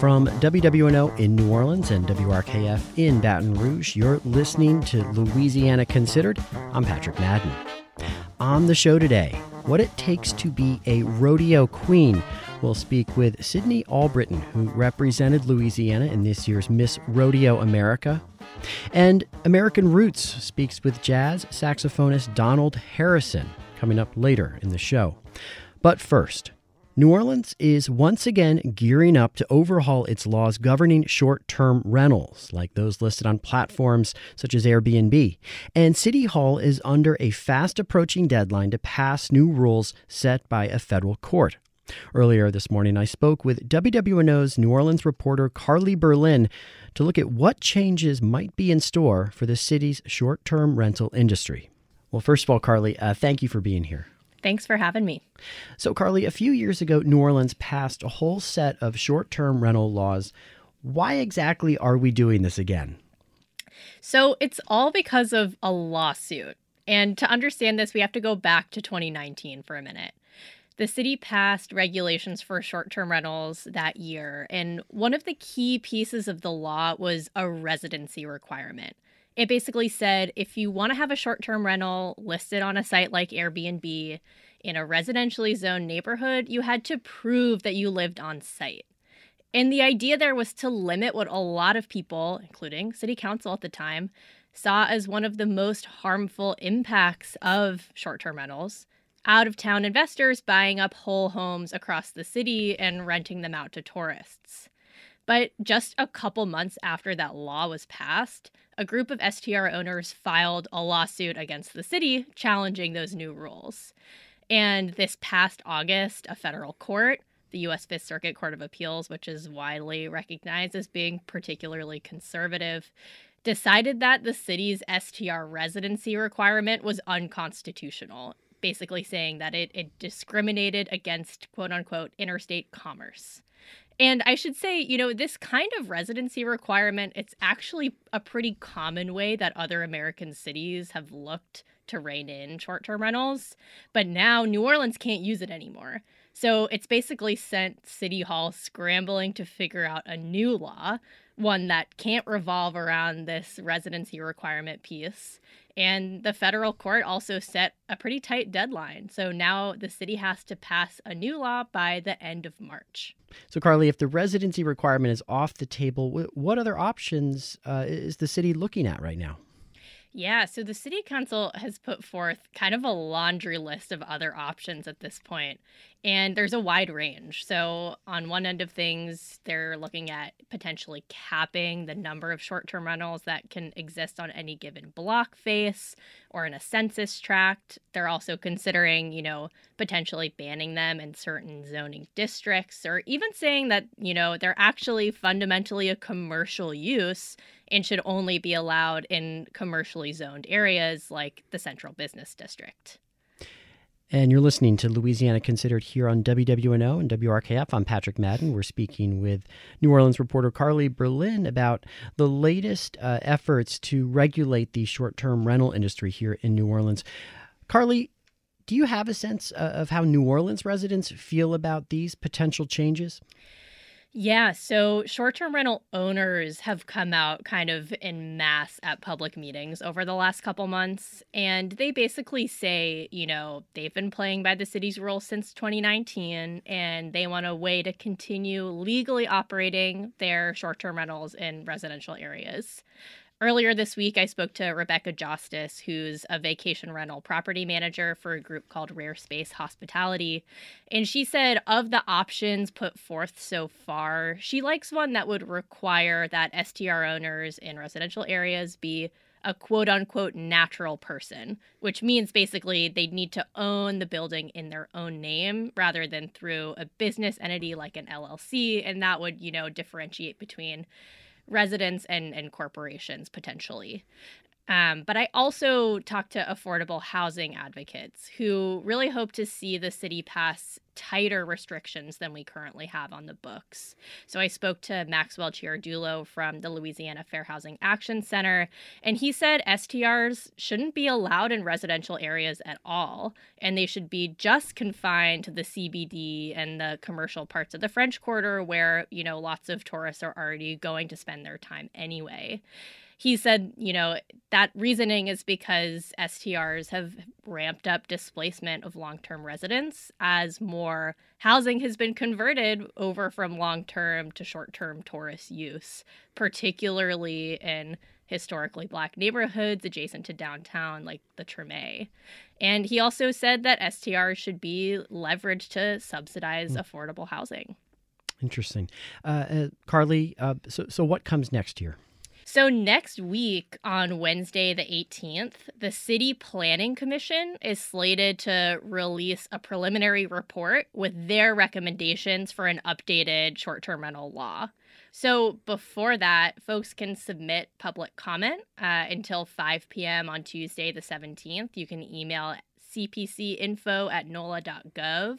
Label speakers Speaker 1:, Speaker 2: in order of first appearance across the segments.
Speaker 1: From WWNO in New Orleans and WRKF in Baton Rouge, you're listening to Louisiana Considered. I'm Patrick Madden. On the show today, what it takes to be a rodeo queen. We'll speak with Sydney Albritton, who represented Louisiana in this year's Miss Rodeo America. And American Roots speaks with jazz saxophonist Donald Harrison, coming up later in the show. But first, New Orleans is once again gearing up to overhaul its laws governing short term rentals, like those listed on platforms such as Airbnb. And City Hall is under a fast approaching deadline to pass new rules set by a federal court. Earlier this morning, I spoke with WWNO's New Orleans reporter Carly Berlin to look at what changes might be in store for the city's short term rental industry. Well, first of all, Carly, uh, thank you for being here.
Speaker 2: Thanks for having me.
Speaker 1: So, Carly, a few years ago, New Orleans passed a whole set of short term rental laws. Why exactly are we doing this again?
Speaker 2: So, it's all because of a lawsuit. And to understand this, we have to go back to 2019 for a minute. The city passed regulations for short term rentals that year, and one of the key pieces of the law was a residency requirement. It basically said if you want to have a short term rental listed on a site like Airbnb in a residentially zoned neighborhood, you had to prove that you lived on site. And the idea there was to limit what a lot of people, including city council at the time, saw as one of the most harmful impacts of short term rentals out of town investors buying up whole homes across the city and renting them out to tourists. But just a couple months after that law was passed, a group of STR owners filed a lawsuit against the city challenging those new rules. And this past August, a federal court, the U.S. Fifth Circuit Court of Appeals, which is widely recognized as being particularly conservative, decided that the city's STR residency requirement was unconstitutional, basically saying that it, it discriminated against quote unquote interstate commerce. And I should say, you know, this kind of residency requirement, it's actually a pretty common way that other American cities have looked to rein in short term rentals. But now New Orleans can't use it anymore. So it's basically sent City Hall scrambling to figure out a new law, one that can't revolve around this residency requirement piece. And the federal court also set a pretty tight deadline. So now the city has to pass a new law by the end of March.
Speaker 1: So, Carly, if the residency requirement is off the table, what other options uh, is the city looking at right now?
Speaker 2: Yeah, so the city council has put forth kind of a laundry list of other options at this point, and there's a wide range. So, on one end of things, they're looking at potentially capping the number of short term rentals that can exist on any given block face or in a census tract. They're also considering, you know, potentially banning them in certain zoning districts, or even saying that, you know, they're actually fundamentally a commercial use and should only be allowed in commercially zoned areas like the Central Business District.
Speaker 1: And you're listening to Louisiana Considered here on WWNO and WRKF. I'm Patrick Madden. We're speaking with New Orleans reporter Carly Berlin about the latest uh, efforts to regulate the short term rental industry here in New Orleans. Carly, do you have a sense uh, of how New Orleans residents feel about these potential changes?
Speaker 2: Yeah, so short term rental owners have come out kind of in mass at public meetings over the last couple months. And they basically say, you know, they've been playing by the city's rules since 2019 and they want a way to continue legally operating their short term rentals in residential areas. Earlier this week, I spoke to Rebecca Justice, who's a vacation rental property manager for a group called Rare Space Hospitality. And she said, of the options put forth so far, she likes one that would require that STR owners in residential areas be a quote unquote natural person, which means basically they'd need to own the building in their own name rather than through a business entity like an LLC. And that would, you know, differentiate between residents and, and corporations potentially. Um, but I also talked to affordable housing advocates who really hope to see the city pass tighter restrictions than we currently have on the books. So I spoke to Maxwell Ciardullo from the Louisiana Fair Housing Action Center, and he said STRs shouldn't be allowed in residential areas at all, and they should be just confined to the CBD and the commercial parts of the French Quarter where, you know, lots of tourists are already going to spend their time anyway he said, you know, that reasoning is because STRs have ramped up displacement of long term residents as more housing has been converted over from long term to short term tourist use, particularly in historically black neighborhoods adjacent to downtown, like the Treme. And he also said that STRs should be leveraged to subsidize mm. affordable housing.
Speaker 1: Interesting. Uh, uh, Carly, uh, so, so what comes next year?
Speaker 2: So, next week on Wednesday, the 18th, the City Planning Commission is slated to release a preliminary report with their recommendations for an updated short term rental law. So, before that, folks can submit public comment uh, until 5 p.m. on Tuesday, the 17th. You can email cpcinfo at nola.gov.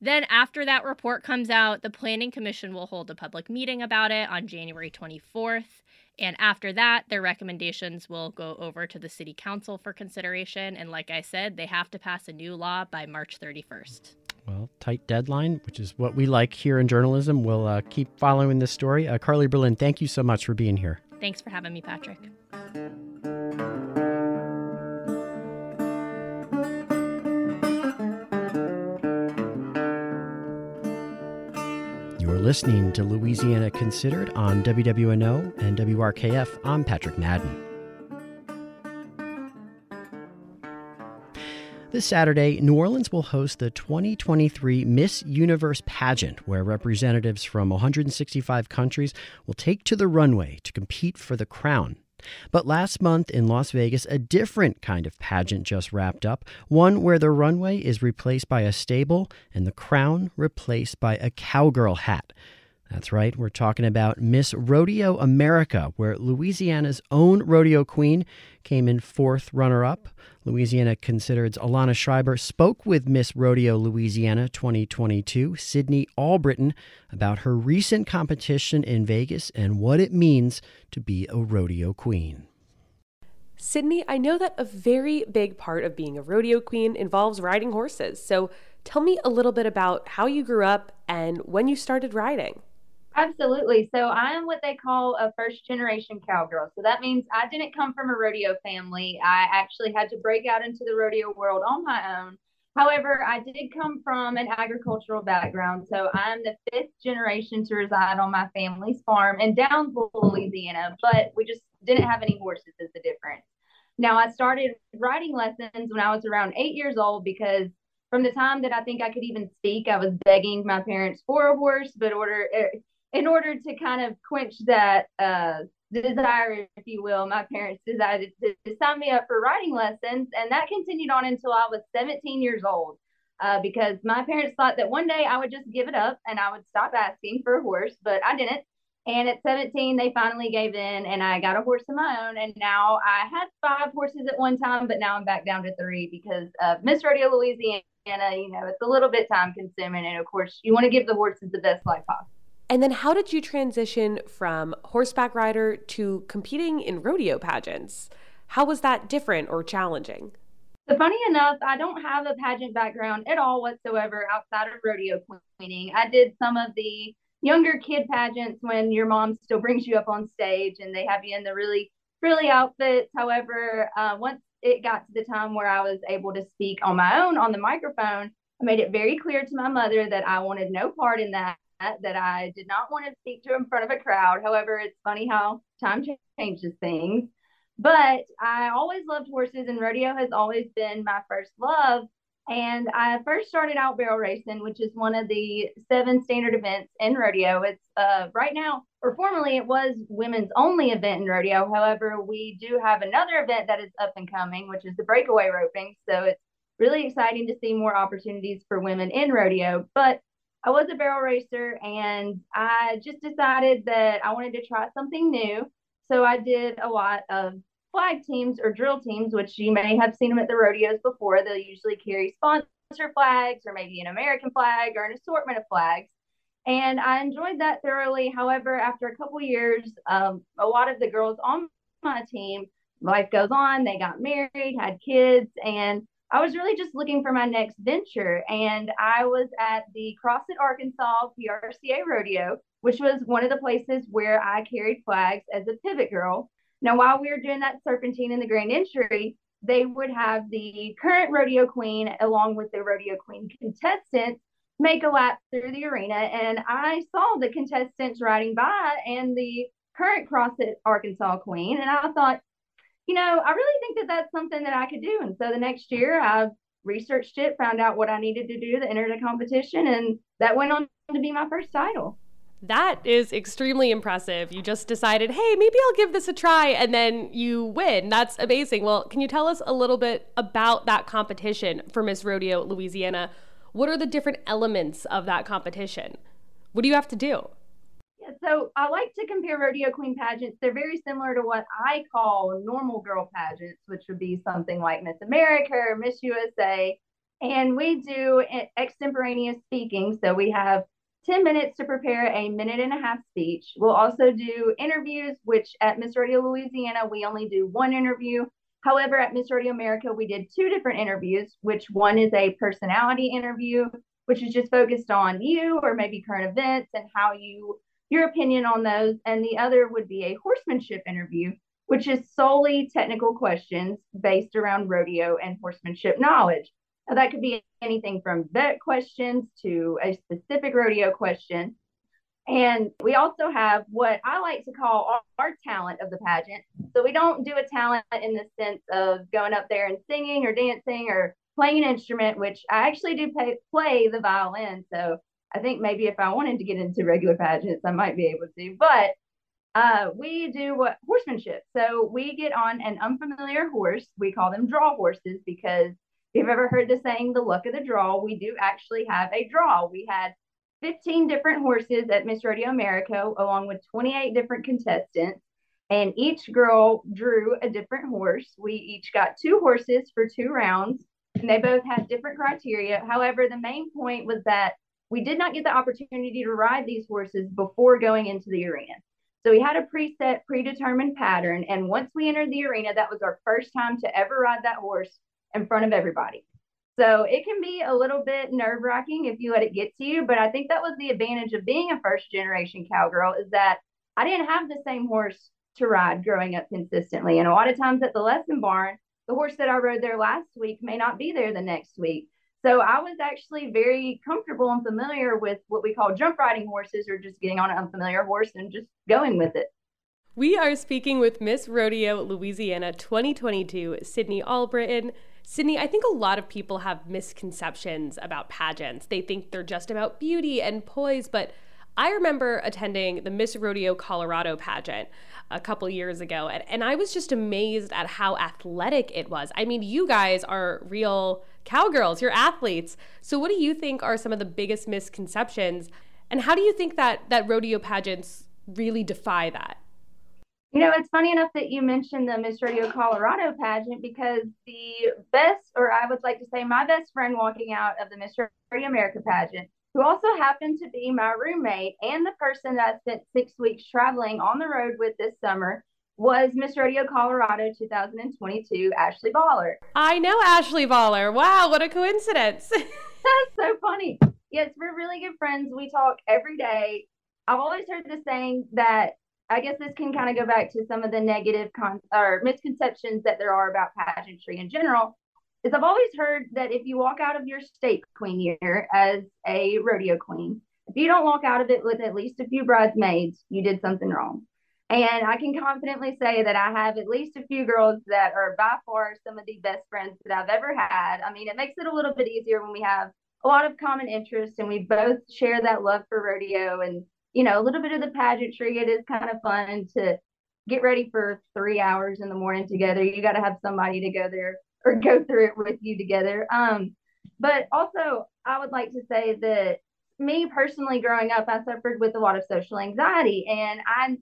Speaker 2: Then, after that report comes out, the Planning Commission will hold a public meeting about it on January 24th. And after that, their recommendations will go over to the city council for consideration. And like I said, they have to pass a new law by March 31st.
Speaker 1: Well, tight deadline, which is what we like here in journalism. We'll uh, keep following this story. Uh, Carly Berlin, thank you so much for being here.
Speaker 2: Thanks for having me, Patrick.
Speaker 1: You're listening to Louisiana Considered on WWNO and WRKF. I'm Patrick Madden. This Saturday, New Orleans will host the 2023 Miss Universe pageant, where representatives from 165 countries will take to the runway to compete for the crown. But last month in Las Vegas, a different kind of pageant just wrapped up one where the runway is replaced by a stable and the crown replaced by a cowgirl hat. That's right, we're talking about Miss Rodeo America, where Louisiana's own rodeo queen came in fourth runner up. Louisiana Considered's Alana Schreiber spoke with Miss Rodeo Louisiana 2022, Sydney Albritton, about her recent competition in Vegas and what it means to be a rodeo queen.
Speaker 3: Sydney, I know that a very big part of being a rodeo queen involves riding horses. So tell me a little bit about how you grew up and when you started riding.
Speaker 4: Absolutely. So I am what they call a first generation cowgirl. So that means I didn't come from a rodeo family. I actually had to break out into the rodeo world on my own. However, I did come from an agricultural background. So I'm the fifth generation to reside on my family's farm in Downsville, Louisiana, but we just didn't have any horses is the difference. Now I started riding lessons when I was around eight years old because from the time that I think I could even speak, I was begging my parents for a horse, but order eh, in order to kind of quench that uh, desire, if you will, my parents decided to, to, sign me up for riding lessons. And that continued on until I was 17 years old uh, because my parents thought that one day I would just give it up and I would stop asking for a horse, but I didn't. And at 17, they finally gave in and I got a horse of my own. And now I had five horses at one time, but now I'm back down to three because of Miss Rodeo Louisiana. You know, it's a little bit time consuming. And of course, you want to give the horses the best life possible.
Speaker 3: And then how did you transition from horseback rider to competing in rodeo pageants? How was that different or challenging?
Speaker 4: So funny enough, I don't have a pageant background at all whatsoever outside of rodeo queening. I did some of the younger kid pageants when your mom still brings you up on stage and they have you in the really frilly outfits. However, uh, once it got to the time where I was able to speak on my own on the microphone, I made it very clear to my mother that I wanted no part in that that I did not want to speak to in front of a crowd. However, it's funny how time changes things. But I always loved horses, and rodeo has always been my first love. And I first started out barrel racing, which is one of the seven standard events in rodeo. It's uh, right now, or formerly, it was women's only event in rodeo. However, we do have another event that is up and coming, which is the breakaway roping. So it's really exciting to see more opportunities for women in rodeo. But I was a barrel racer and I just decided that I wanted to try something new. So I did a lot of flag teams or drill teams, which you may have seen them at the rodeos before. They'll usually carry sponsor flags or maybe an American flag or an assortment of flags. And I enjoyed that thoroughly. However, after a couple years, um, a lot of the girls on my team, life goes on, they got married, had kids, and I was really just looking for my next venture. And I was at the Crossett Arkansas PRCA Rodeo, which was one of the places where I carried flags as a pivot girl. Now, while we were doing that serpentine in the grand entry, they would have the current rodeo queen along with the rodeo queen contestants make a lap through the arena. And I saw the contestants riding by and the current Crossett Arkansas queen. And I thought, you know, I really think that that's something that I could do. And so the next year I researched it, found out what I needed to do to enter the competition. And that went on to be my first title.
Speaker 3: That is extremely impressive. You just decided, hey, maybe I'll give this a try, and then you win. That's amazing. Well, can you tell us a little bit about that competition for Miss Rodeo Louisiana? What are the different elements of that competition? What do you have to do?
Speaker 4: So I like to compare rodeo queen pageants. They're very similar to what I call normal girl pageants, which would be something like Miss America or Miss USA. And we do extemporaneous speaking. So we have 10 minutes to prepare a minute and a half speech. We'll also do interviews, which at Miss Rodeo Louisiana, we only do one interview. However, at Miss Rodeo America, we did two different interviews, which one is a personality interview, which is just focused on you or maybe current events and how you, your opinion on those. And the other would be a horsemanship interview, which is solely technical questions based around rodeo and horsemanship knowledge. Now, that could be anything from vet questions to a specific rodeo question. And we also have what I like to call our, talent of the pageant. So we don't do a talent in the sense of going up there and singing or dancing or playing an instrument, which I actually do pay, play the violin. So I think maybe if I wanted to get into regular pageants, I might be able to. But uh, we do what horsemanship. So we get on an unfamiliar horse. We call them draw horses because if you've ever heard the saying, the luck of the draw, we do actually have a draw. We had 15 different horses at Miss Rodeo America, along with 28 different contestants. And each girl drew a different horse. We each got two horses for two rounds, and they both had different criteria. However, the main point was that we did not get the opportunity to ride these horses before going into the arena. So we had a preset, predetermined pattern. And once we entered the arena, that was our first time to ever ride that horse in front of everybody. So it can be a little bit nerve wracking if you let it get to you. But I think that was the advantage of being a first generation cowgirl is that I didn't have the same horse to ride growing up consistently. And a lot of times at the lesson barn, the horse that I rode there last week may not be there the next week. So I was actually very comfortable and familiar with what we call jump riding horses or just getting on an unfamiliar horse and just going with it.
Speaker 3: We are speaking with Miss Rodeo Louisiana 2022, Sydney Albritton. Sydney, I think a lot of people have misconceptions about pageants. They think they're just about beauty and poise, but I remember attending the Miss Rodeo Colorado pageant a couple years ago, and, and I was just amazed at how athletic it was. I mean, you guys are real cowgirls, you're athletes. So, what do you think are some of the biggest misconceptions? And how do you think that, that rodeo pageants really defy that?
Speaker 4: You know, it's funny enough that you mentioned the Miss Rodeo Colorado pageant because the best, or I would like to say, my best friend walking out of the Miss Rodeo America pageant, who also happened to be my roommate and the person that I spent six weeks traveling on the road with this summer, was Miss Rodeo Colorado 2022, Ashley Baller.
Speaker 3: I know Ashley Baller. Wow, what a coincidence.
Speaker 4: That's so funny. Yes, we're really good friends. We talk every day. I've always heard the saying that I guess this can kind of go back to some of the negative con- or misconceptions that there are about pageantry in general. Is I've always heard that if you walk out of your state queen year as a rodeo queen, if you don't walk out of it with at least a few bridesmaids, you did something wrong. And I can confidently say that I have at least a few girls that are by far some of the best friends that I've ever had. I mean, it makes it a little bit easier when we have a lot of common interests and we both share that love for rodeo and you know, a little bit of the pageantry. It is kind of fun to get ready for three hours in the morning together. You got to have somebody to go there or go through it with you together. Um, but also, I would like to say that me personally, growing up, I suffered with a lot of social anxiety, and I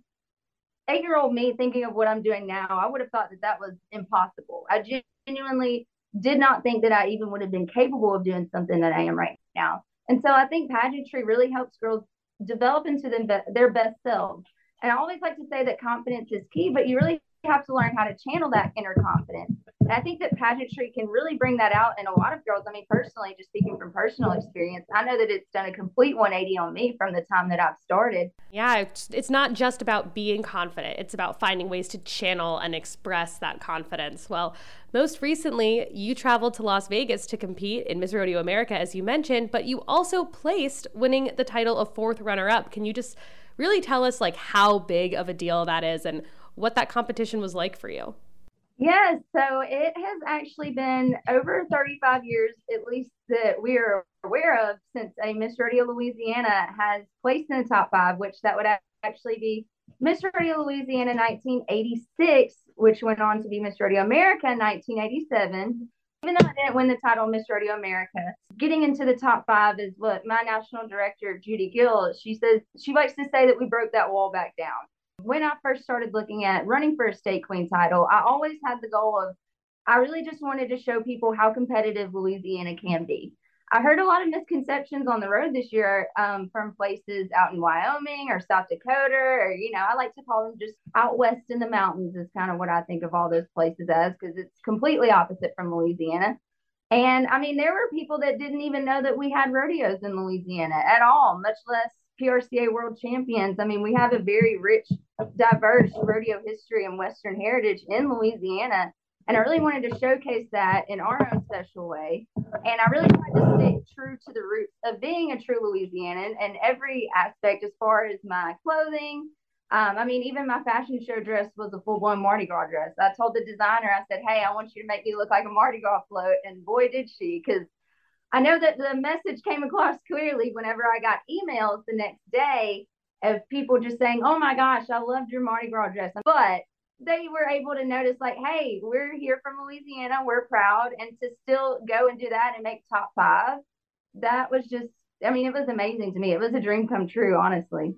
Speaker 4: eight year old me thinking of what I'm doing now, I would have thought that that was impossible. I genuinely did not think that I even would have been capable of doing something that I am right now. And so I think pageantry really helps girls develop into them, their best selves. And I always like to say that confidence is key, but you really have to learn how to channel that inner confidence. And I think that pageantry can really bring that out in a lot of girls. I mean, personally, just speaking from personal experience, I know that it's done a complete 180 on me from the time that I've started.
Speaker 3: Yeah, it's not just about being confident, it's about finding ways to channel and express that confidence. Well, most recently, you traveled to Las Vegas to compete in Miss Rodeo America, as you mentioned, but you also placed winning the title of fourth runner up. Can you just really tell us like how big of a deal that is and what that competition was like for you.
Speaker 4: Yes, so it has actually been over 35 years, at least that we are aware of, since a Miss Rodeo Louisiana has placed in the top five, which that would actually be Miss Rodeo Louisiana 1986, which went on to be Miss Rodeo America 1987. Even though I didn't win the title Miss Rodeo America, getting into the top five is what my national director, Judy Gill, she says, she likes to say that we broke that wall back down when I first started looking at running for a state queen title, I always had the goal of I really just wanted to show people how competitive Louisiana can be. I heard a lot of misconceptions on the road this year um, from places out in Wyoming or South Dakota, or, you know, I like to call them just out west in the mountains, is kind of what I think of all those places as, because it's completely opposite from Louisiana. And I mean, there were people that didn't even know that we had rodeos in Louisiana at all, much less PRCA world champions. I mean, we have a very rich, diverse rodeo history and Western heritage in Louisiana. And I really wanted to showcase that in our own special way. And I really tried to stay true to the roots of being a true Louisianan and every aspect as far as my clothing. Um, I mean, even my fashion show dress was a full blown Mardi Gras dress. I told the designer, I said, Hey, I want you to make me look like a Mardi Gras float. And boy, did she, because I know that the message came across clearly whenever I got emails the next day of people just saying, Oh my gosh, I loved your Mardi Gras dress. But they were able to notice, like, hey, we're here from Louisiana, we're proud. And to still go and do that and make top five, that was just, I mean, it was amazing to me. It was a dream come true, honestly.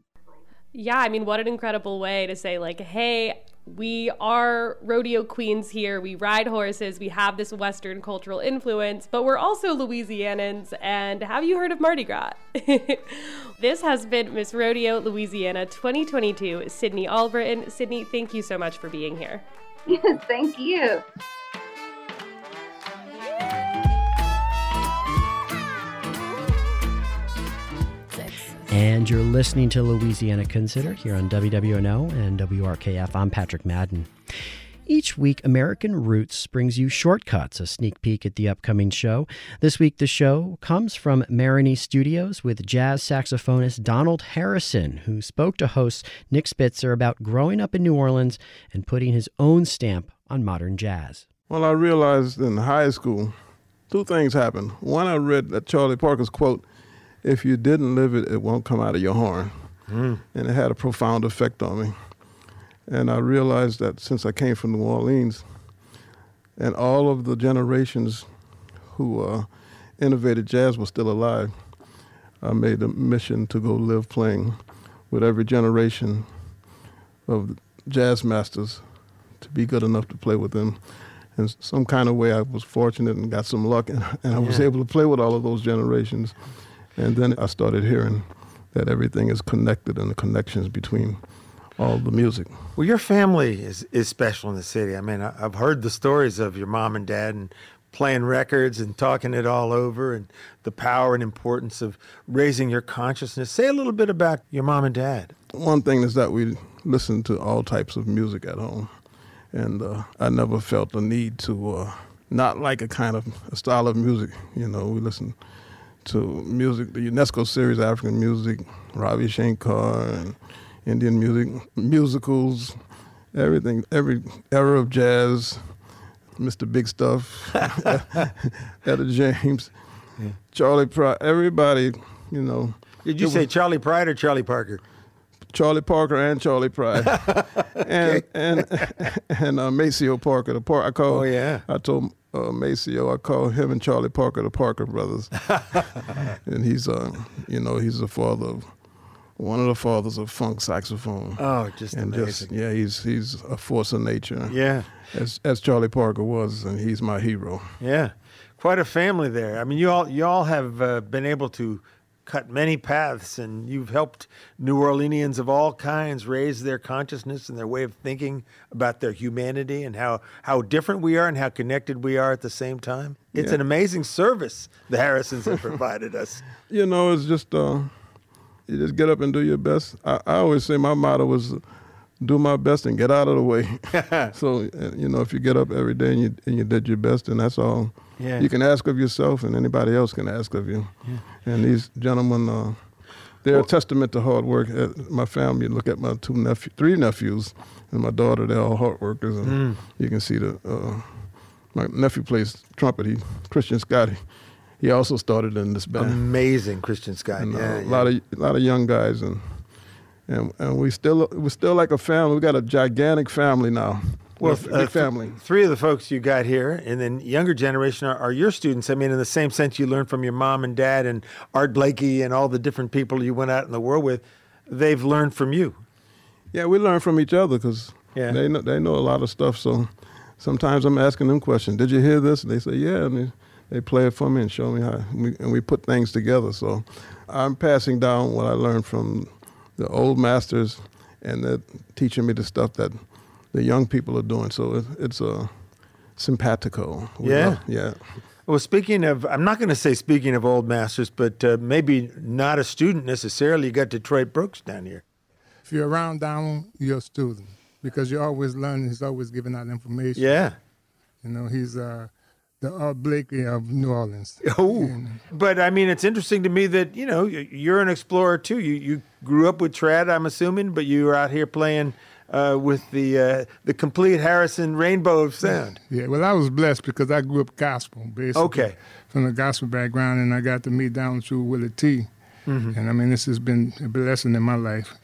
Speaker 3: Yeah, I mean, what an incredible way to say, like, hey, we are rodeo queens here. We ride horses. We have this Western cultural influence, but we're also Louisianans. And have you heard of Mardi Gras? this has been Miss Rodeo Louisiana 2022, Sydney Albritton. Sydney, thank you so much for being here.
Speaker 4: Thank you.
Speaker 1: And you're listening to Louisiana Considered here on WWNO and WRKF. I'm Patrick Madden. Each week, American Roots brings you Shortcuts, a sneak peek at the upcoming show. This week, the show comes from Marigny Studios with jazz saxophonist Donald Harrison, who spoke to host Nick Spitzer about growing up in New Orleans and putting his own stamp on modern jazz.
Speaker 5: Well, I realized in high school, two things happened. One, I read that Charlie Parker's quote if you didn't live it, it won't come out of your horn. Mm. And it had a profound effect on me. And I realized that since I came from New Orleans, and all of the generations who uh, innovated jazz were still alive, I made a mission to go live playing with every generation of jazz masters to be good enough to play with them. In some kind of way, I was fortunate and got some luck, and, and I was able to play with all of those generations. And then I started hearing that everything is connected and the connections between all the music.
Speaker 6: Well, your family is, is special in the city. I mean, I've heard the stories of your mom and dad and playing records and talking it all over and the power and importance of raising your consciousness. Say a little bit about your mom and dad.
Speaker 5: One thing is that we listen to all types of music at home. And uh, I never felt the need to uh, not like a kind of a style of music. You know, we listen to music, the UNESCO series, African music, Ravi Shankar, and Indian music, musicals, everything, every era of jazz, Mr. Big Stuff, Etta James, yeah. Charley Pride, everybody, you know.
Speaker 6: Did you say was, Charley Pride or Charlie Parker?
Speaker 5: Charlie Parker and Charley Pride, and and and uh, Maceo Parker. The part I called.
Speaker 6: Oh yeah.
Speaker 5: I told uh, Maceo. I call him and Charlie Parker the Parker brothers, and he's uh, you know, he's the father of one of the fathers of funk saxophone.
Speaker 6: Oh, just
Speaker 5: and
Speaker 6: amazing.
Speaker 5: just yeah, he's he's a force of nature.
Speaker 6: yeah,
Speaker 5: as as Charlie Parker was, and he's my hero.
Speaker 6: yeah. Quite a family there. I mean, you all you all have uh, been able to cut many paths, and you've helped New Orleanians of all kinds raise their consciousness and their way of thinking about their humanity and how how different we are and how connected we are at the same time. It's
Speaker 5: Yeah.
Speaker 6: an amazing service the Harrisons have provided us.
Speaker 5: You know, it's just uh, you just get up and do your best. I, I always say my motto was do my best and get out of the way. so you know, if you get up every day and you and you did your best, and that's all
Speaker 6: Yeah.
Speaker 5: you can ask of yourself, and anybody else can ask of you. And these gentlemen, uh, they're a testament to hard work. Uh, my family, look at my two nephew, three nephews, and my daughter. They're all hard workers, and you can see the. Uh, my nephew plays trumpet. He Christian Scotty. He also started in this band
Speaker 6: Amazing Christian
Speaker 5: Scotty. uh,
Speaker 6: yeah,
Speaker 5: a
Speaker 6: yeah.
Speaker 5: lot of a lot of young guys and and and we still we're still like a family. We got a gigantic family now.
Speaker 6: Well,
Speaker 5: big
Speaker 6: uh, th-
Speaker 5: family.
Speaker 6: three of the folks you got here, and then younger generation are, are your students. I mean, in the same sense, you learned from your mom and dad and Art Blakey and all the different people you went out in the world with. They've learned from you.
Speaker 5: Yeah, we learn from each other because
Speaker 6: Yeah.
Speaker 5: they know they know a lot of stuff. So sometimes I'm asking them questions. Did you hear this? And they say, yeah, and they, they play it for me and show me how. And we, and we put things together. So I'm passing down what I learned from the old masters, and they're teaching me the stuff that the young people are doing. So it, it's a simpatico. We
Speaker 6: Yeah.
Speaker 5: love- yeah.
Speaker 6: Well, speaking of, I'm not going to say speaking of old masters, but uh, maybe not a student necessarily. You got Detroit Brooks down here.
Speaker 7: If you're around Donald, you're a student because you're always learning. He's always giving out information.
Speaker 6: Yeah.
Speaker 7: You know, he's uh, the Art Blakey of New Orleans.
Speaker 6: Oh, but I mean, it's interesting to me that you know you're an explorer too. You you grew up with trad, I'm assuming, but you were out here playing uh, with the uh, the complete Harrison rainbow of sound.
Speaker 7: Yeah, well, I was blessed because I grew up gospel, basically.
Speaker 6: Okay.
Speaker 7: From a gospel background, and I got to meet Donald through Willie Tee
Speaker 6: Mm-hmm.
Speaker 7: And I mean, this has been a blessing in my life.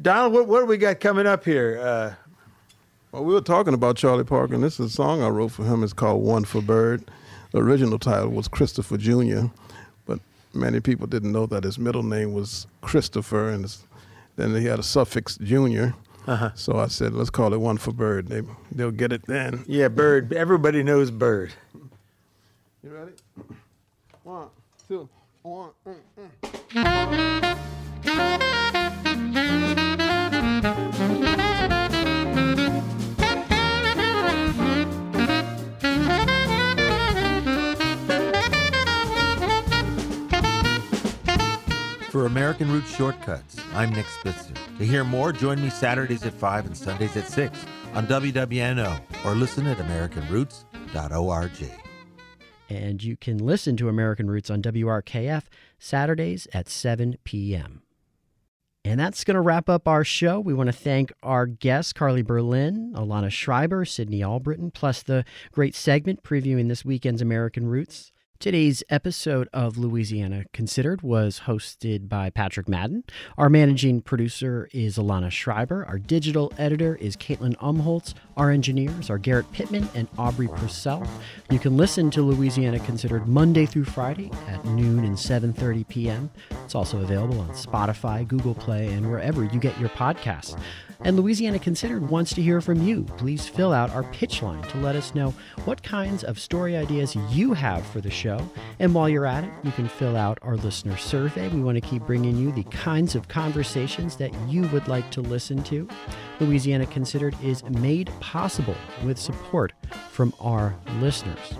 Speaker 6: Donald, what what do we got coming up here? Uh,
Speaker 5: Well, we were talking about Charlie Parker, and this is a song I wrote for him. It's called One for Bird. The original title was Christopher Jr., but many people didn't know that his middle name was Christopher, and then he had a suffix Jr.
Speaker 6: Uh-huh.
Speaker 5: So I said, let's call it One for Bird. They, they'll get it then.
Speaker 6: yeah, Bird. Everybody knows Bird.
Speaker 5: You ready? One, two, one. mm, mm.
Speaker 8: For American Roots Shortcuts, I'm Nick Spitzer. To hear more, join me Saturdays at 5 and Sundays at 6 on WWNO or listen at AmericanRoots.org.
Speaker 1: And you can listen to American Roots on WRKF Saturdays at 7 p.m. And that's going to wrap up our show. We want to thank our guests, Carly Berlin, Alana Schreiber, Sydney Albritton, plus the great segment previewing this weekend's American Roots. Today's episode of Louisiana Considered was hosted by Patrick Madden. Our managing producer is Alana Schreiber. Our digital editor is Caitlin Umholtz. Our engineers are Garrett Pittman and Aubrey Purcell. You can listen to Louisiana Considered Monday through Friday at noon and 7:30 p.m. It's also available on Spotify, Google Play, and wherever you get your podcasts. And Louisiana Considered wants to hear from you. Please fill out our pitch line to let us know what kinds of story ideas you have for the show. And while you're at it, you can fill out our listener survey. We want to keep bringing you the kinds of conversations that you would like to listen to. Louisiana Considered is made possible with support from our listeners.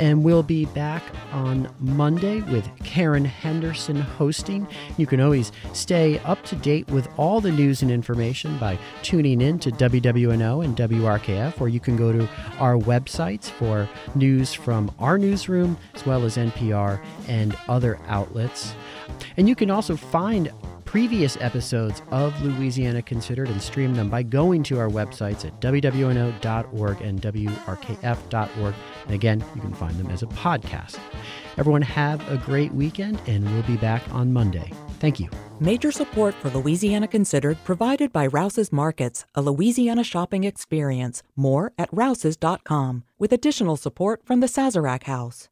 Speaker 1: And we'll be back on Monday with Karen Henderson hosting. You can always stay up to date with all the news and information by tuning in to WWNO and WRKF, or you can go to our websites for news from our newsroom as well as NPR and other outlets. And you can also find previous episodes of Louisiana Considered and stream them by going to our websites at wwno.org and wrkf.org. And again, you can find them as a podcast. Everyone have a great weekend, and we'll be back on Monday. Thank you.
Speaker 9: Major support for Louisiana Considered provided by Rouse's Markets, a Louisiana shopping experience. More at rouses.com, with additional support from the Sazerac House.